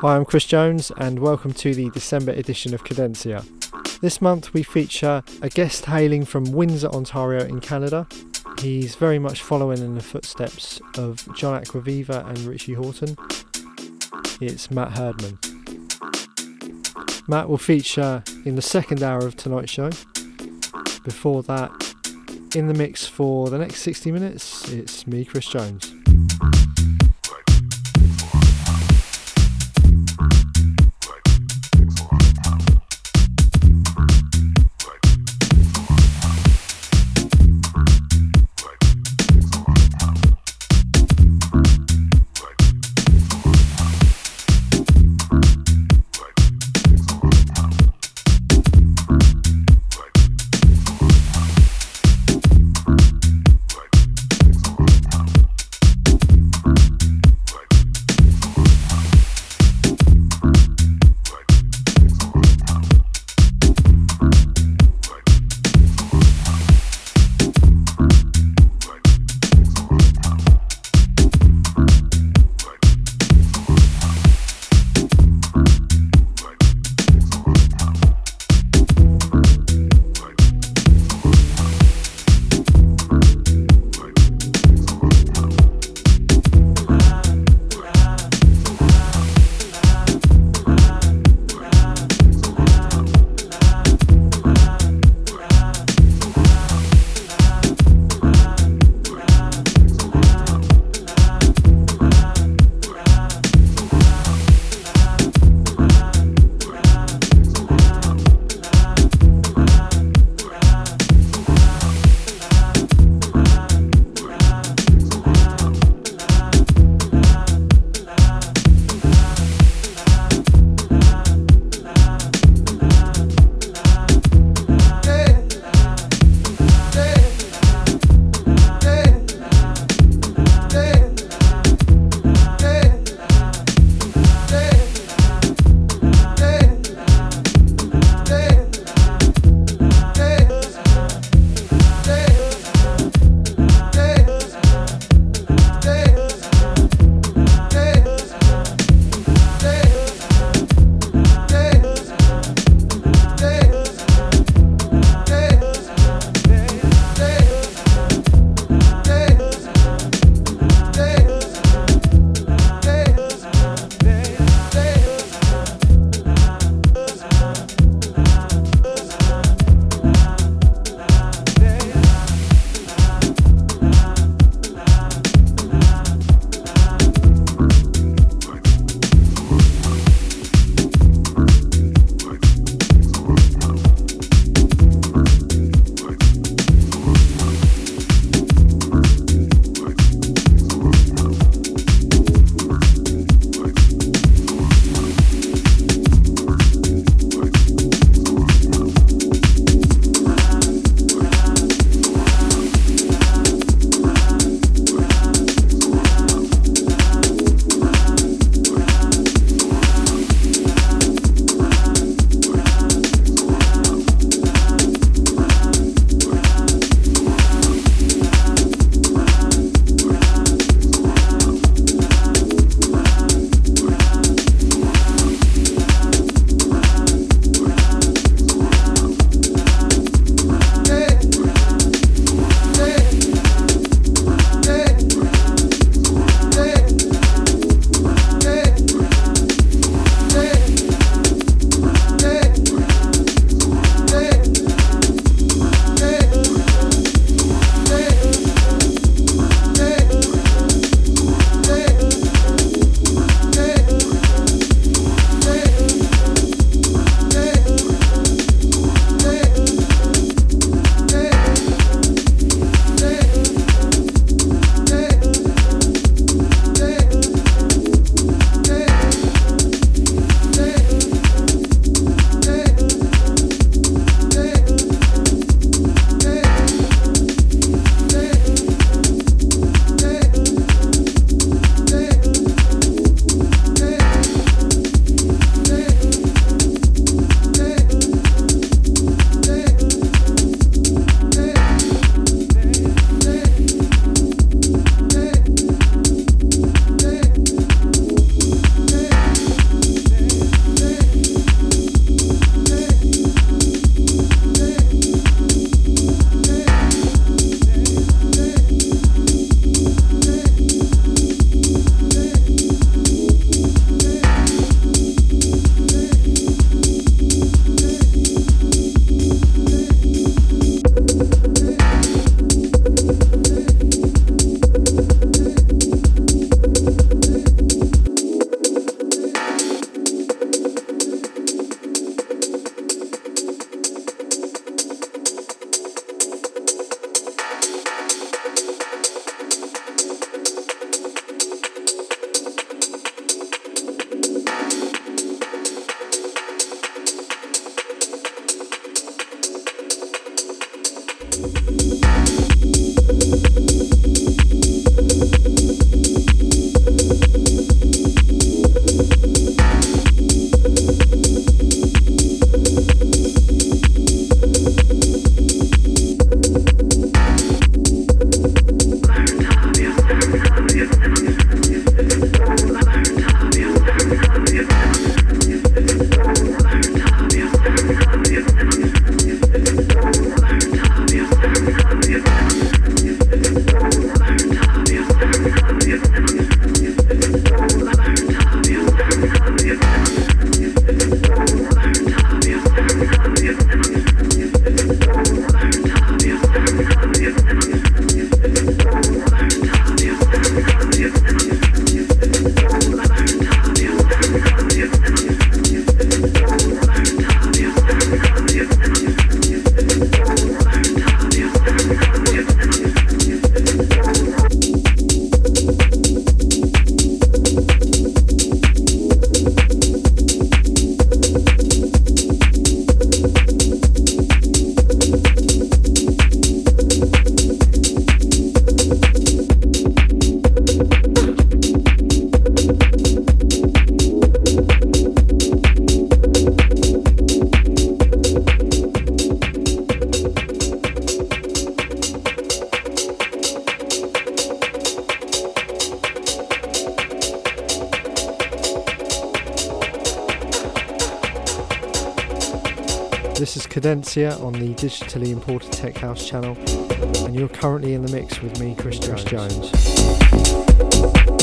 Hi, I'm Chris Jones, and welcome to the December edition of Cadencia. This month we feature a guest hailing from Windsor, Ontario, in Canada. He's very much following in the footsteps of John Acquaviva and Richie Hawtin. It's Matt Herdman. Matt will feature in the second hour of tonight's show. Before that, in the mix for the next 60 minutes, it's me, Chris Jones. Cadencia on the digitally imported Tech House channel, and you're currently in the mix with me, Chris, Chris Jones.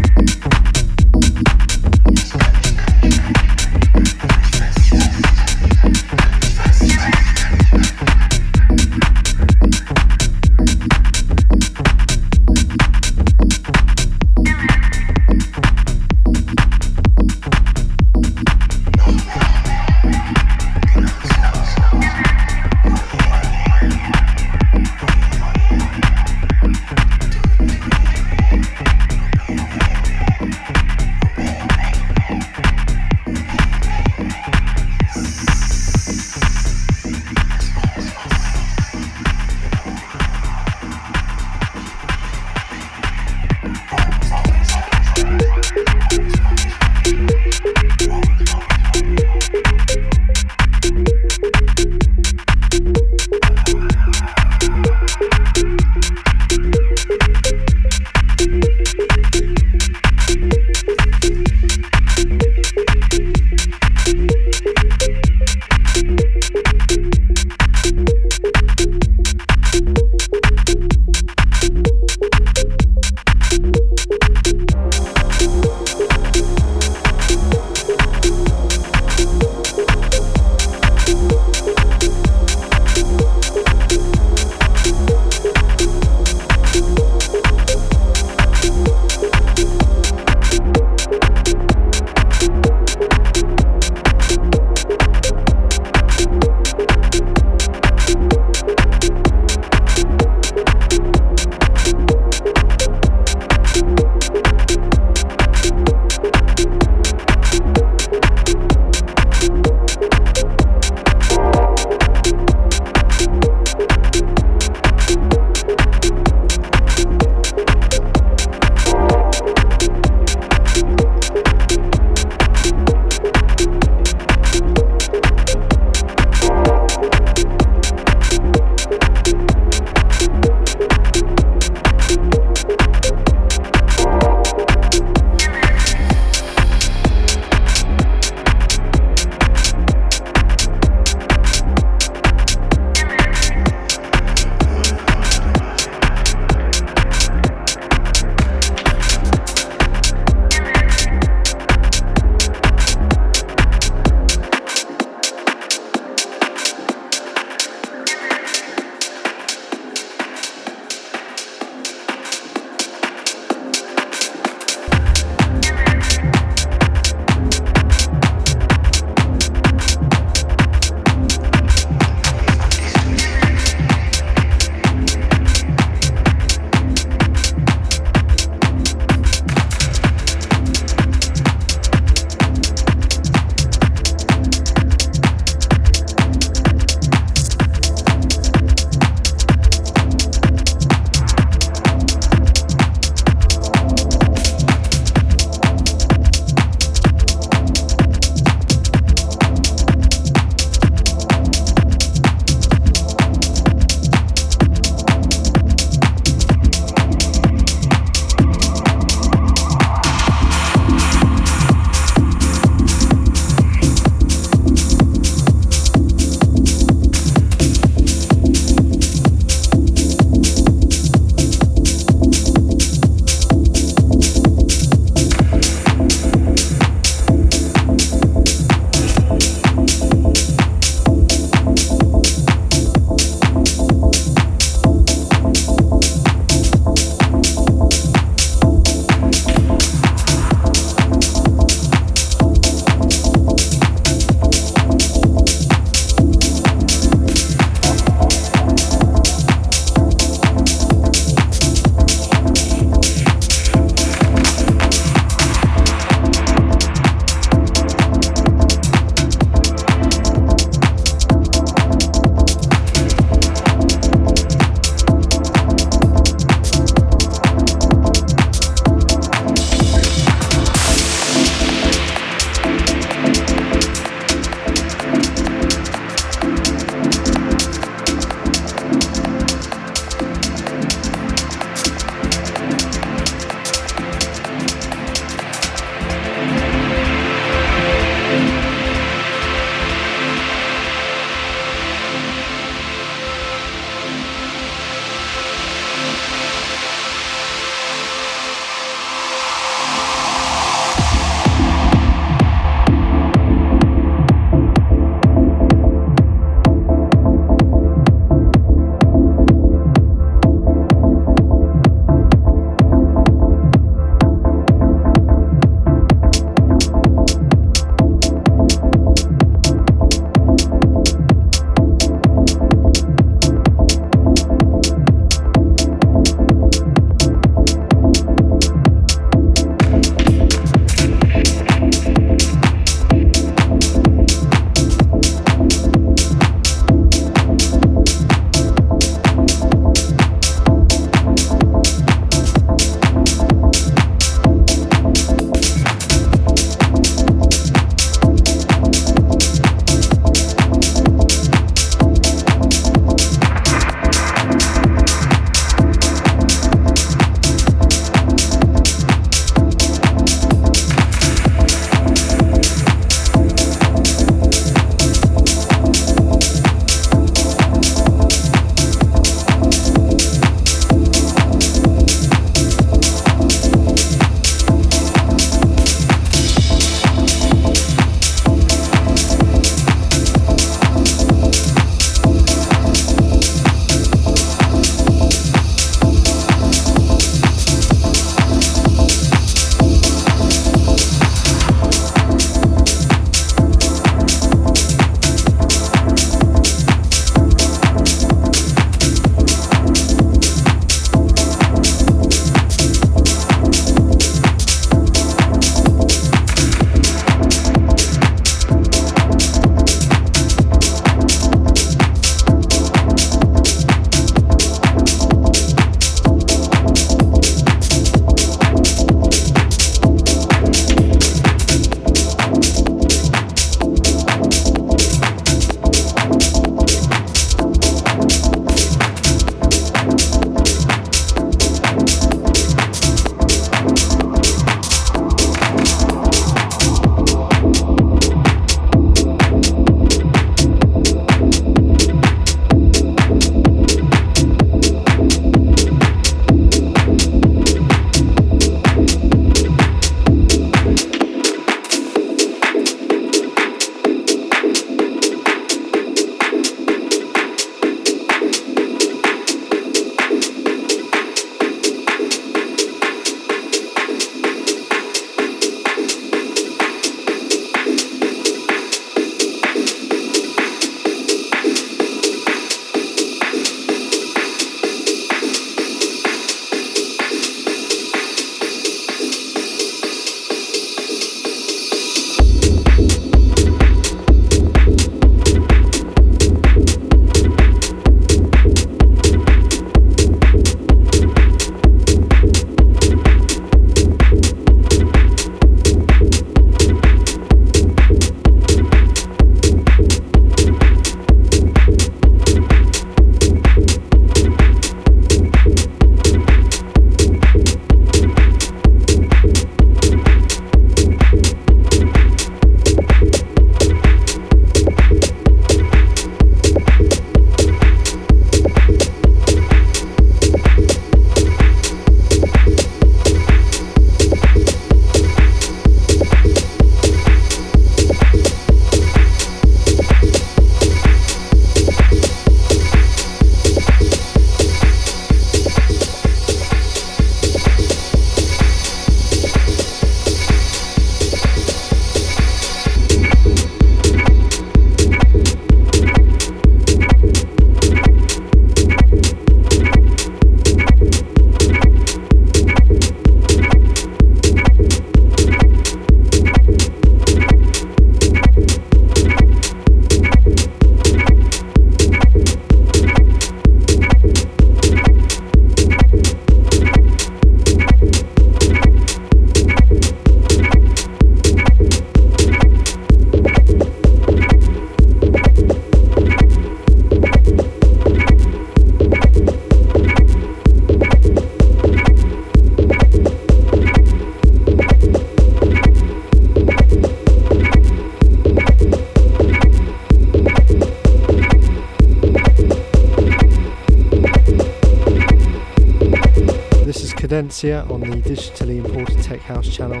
Cadencia on the digitally imported Tech House channel,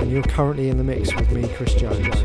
and you're currently in the mix with me, Chris Jones.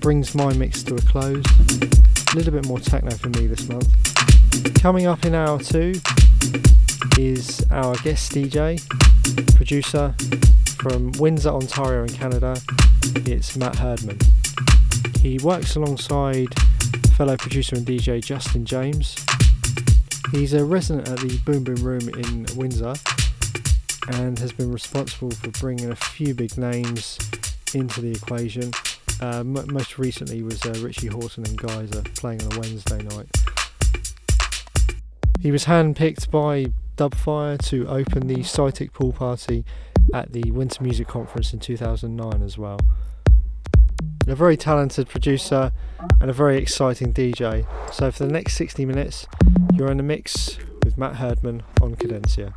Brings my mix to a close. A little bit more techno for me this month. Coming up in hour two is our guest DJ, producer from Windsor, Ontario in Canada. It's Matt Herdman. He works alongside fellow producer and DJ Justin James. He's a resident at the Boom Boom Room in Windsor and has been responsible for bringing a few big names into the equation. Uh, m- most recently was uh, Richie Hawtin and Gaiser playing on a Wednesday night. He was handpicked by Dubfire to open the SCI+TEC Pool Party at the Winter Music Conference in 2009 as well. A very talented producer and a very exciting DJ. So for the next 60 minutes, you're in the mix with Matt Herdman on Cadencia.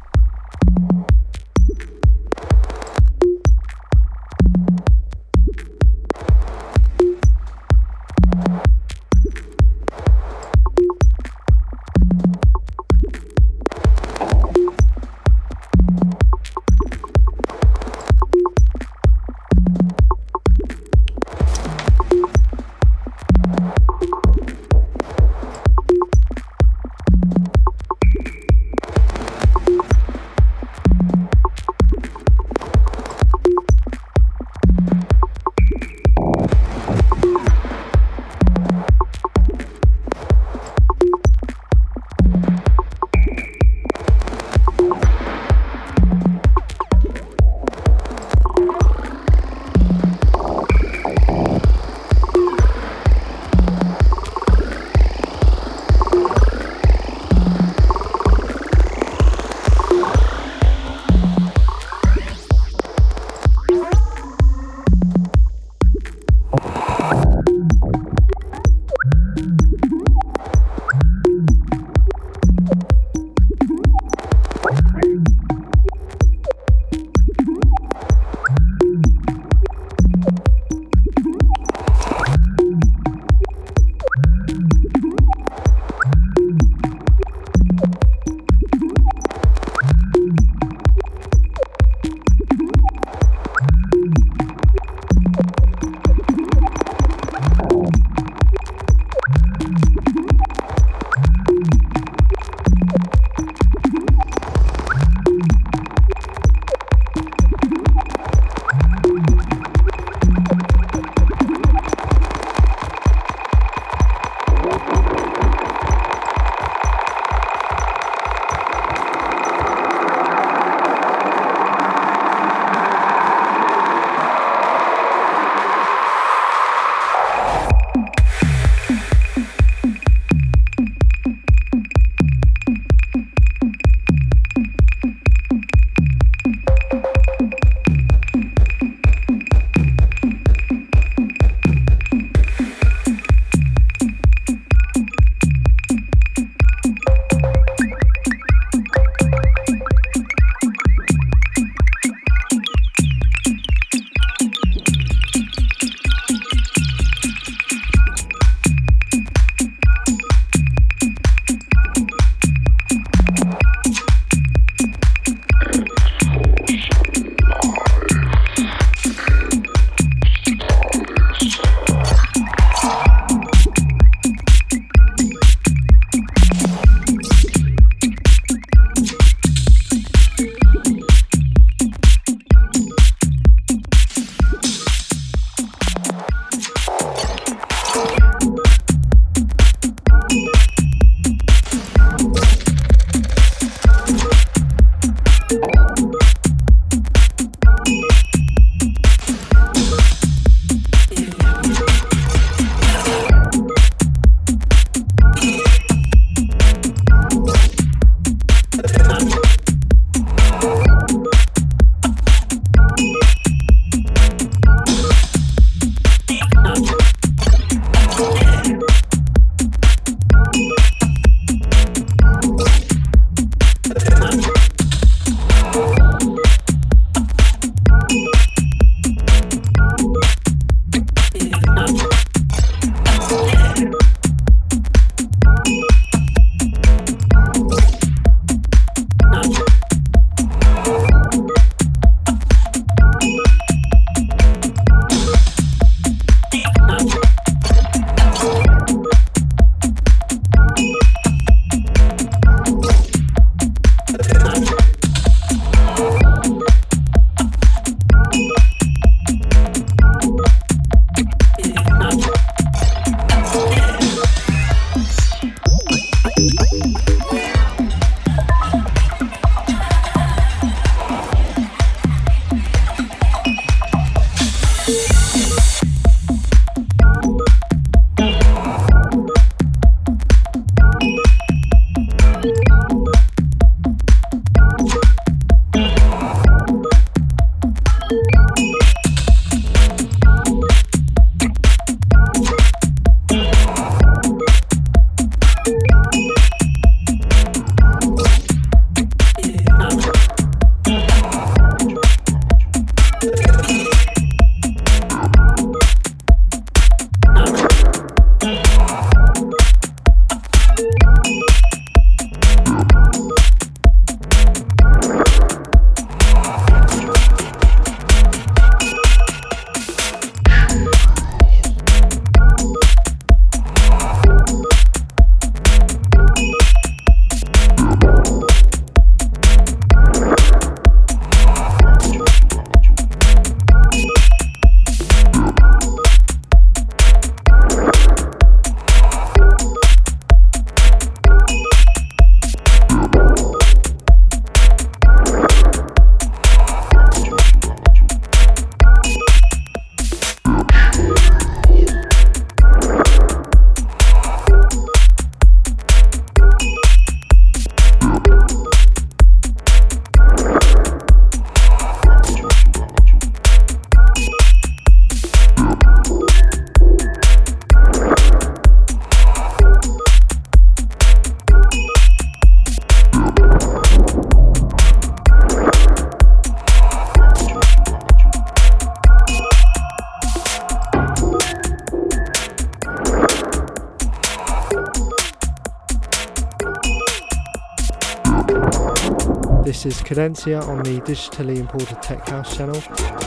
Cadencia on the digitally imported Tech House channel,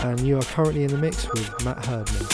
and you are currently in the mix with Matt Herdman.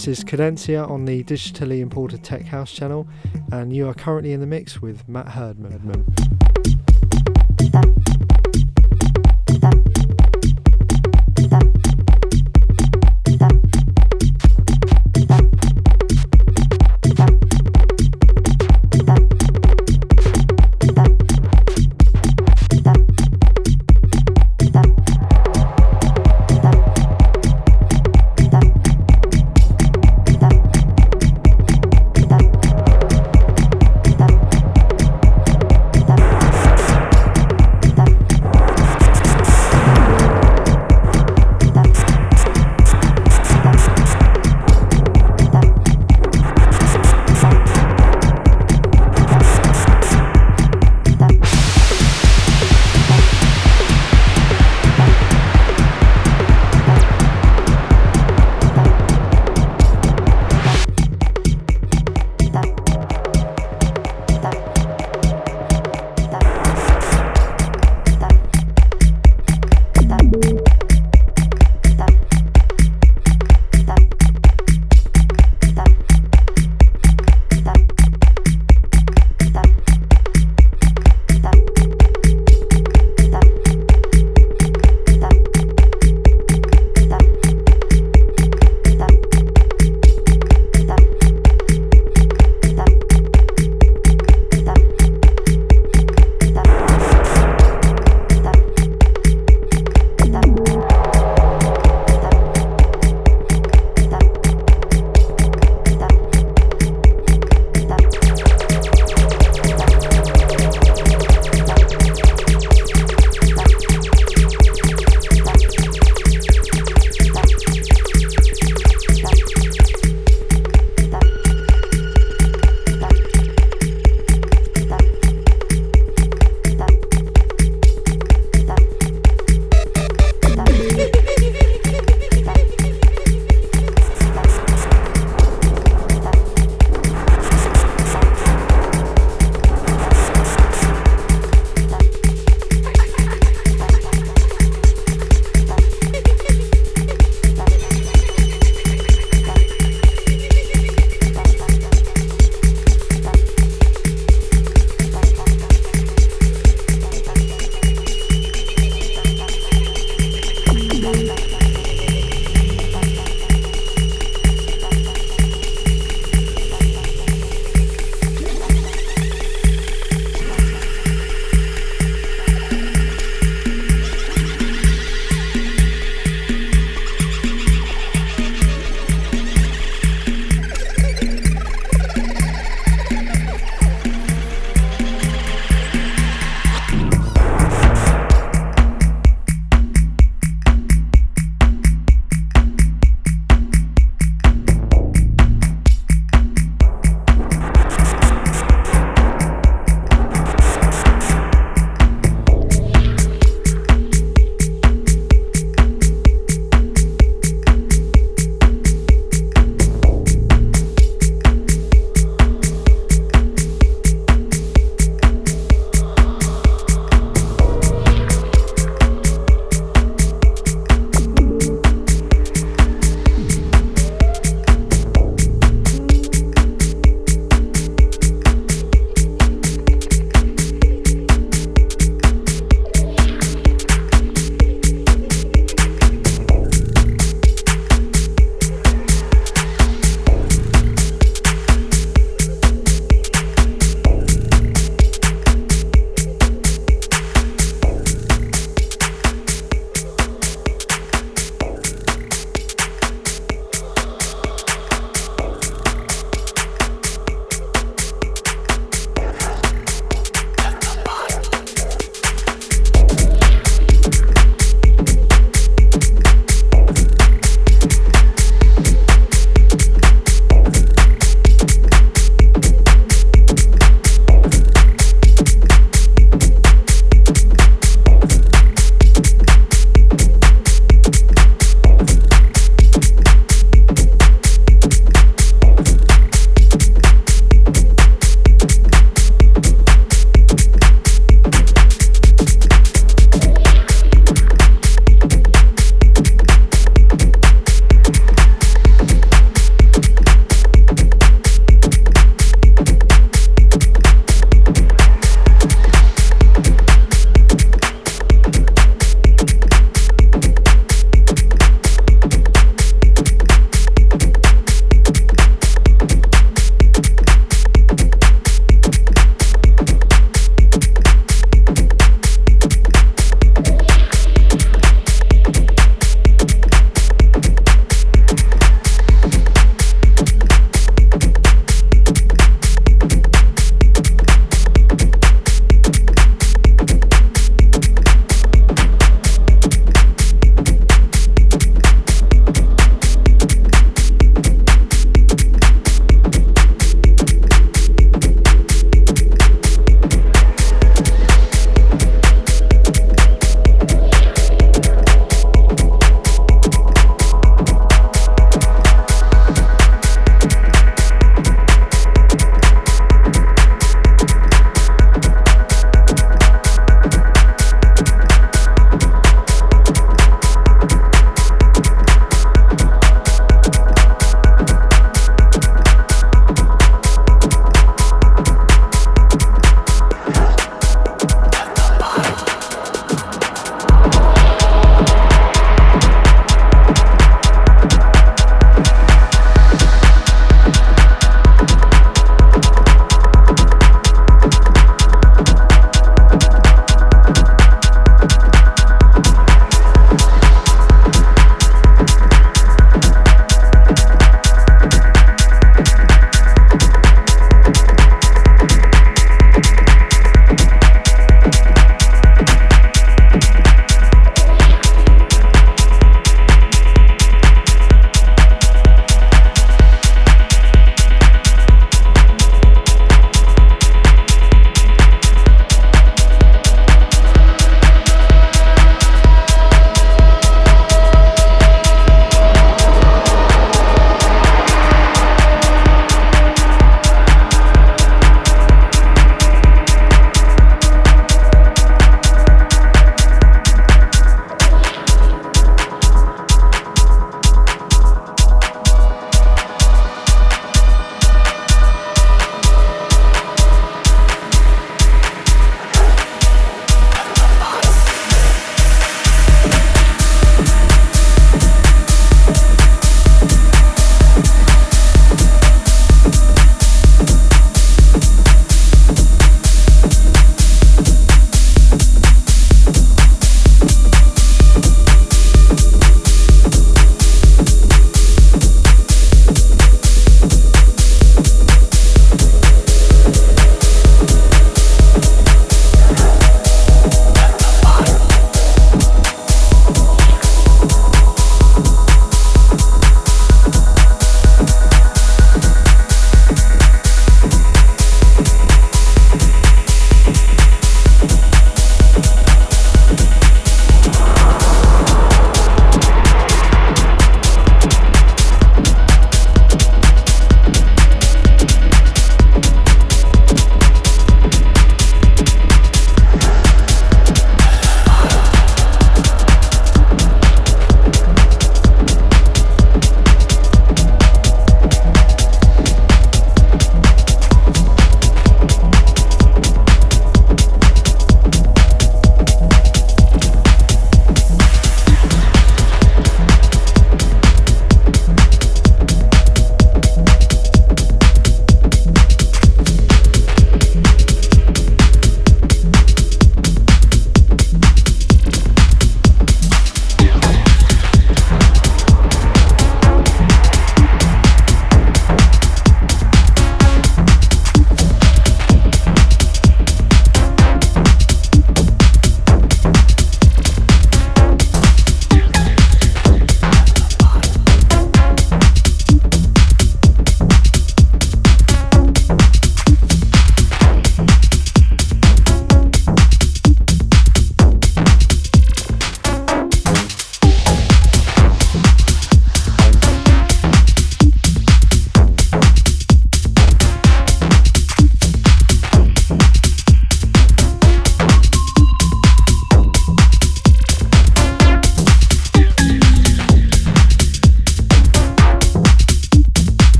This is Cadencia on the digitally imported Tech House channel, and you are currently in the mix with Matt Herdman.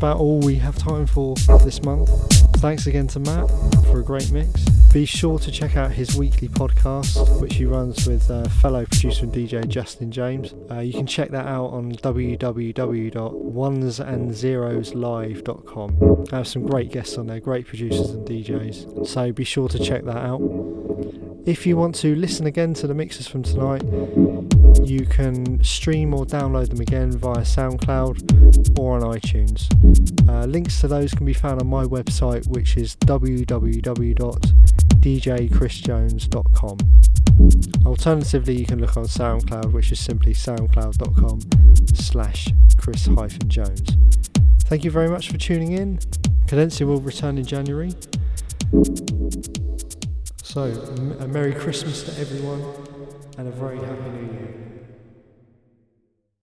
About all we have time for this month. Thanks again to Matt for a great mix. Be sure to check out his weekly podcast, which he runs with uh, fellow producer and DJ Justin James. Uh, you can check that out on www.onesandzeroslive.com. I have some great guests on there, great producers and DJs. So be sure to check that out. If you want to listen again to the mixes from tonight, you can stream or download them again via SoundCloud or on iTunes. Uh, links to those can be found on my website, which is www.djchrisjones.com. Alternatively, you can look on SoundCloud, which is simply soundcloud.com slash Chris hyphen Jones. Thank you very much for tuning in. Cadencia will return in January. So, a Merry Christmas to everyone and a very Happy New Year.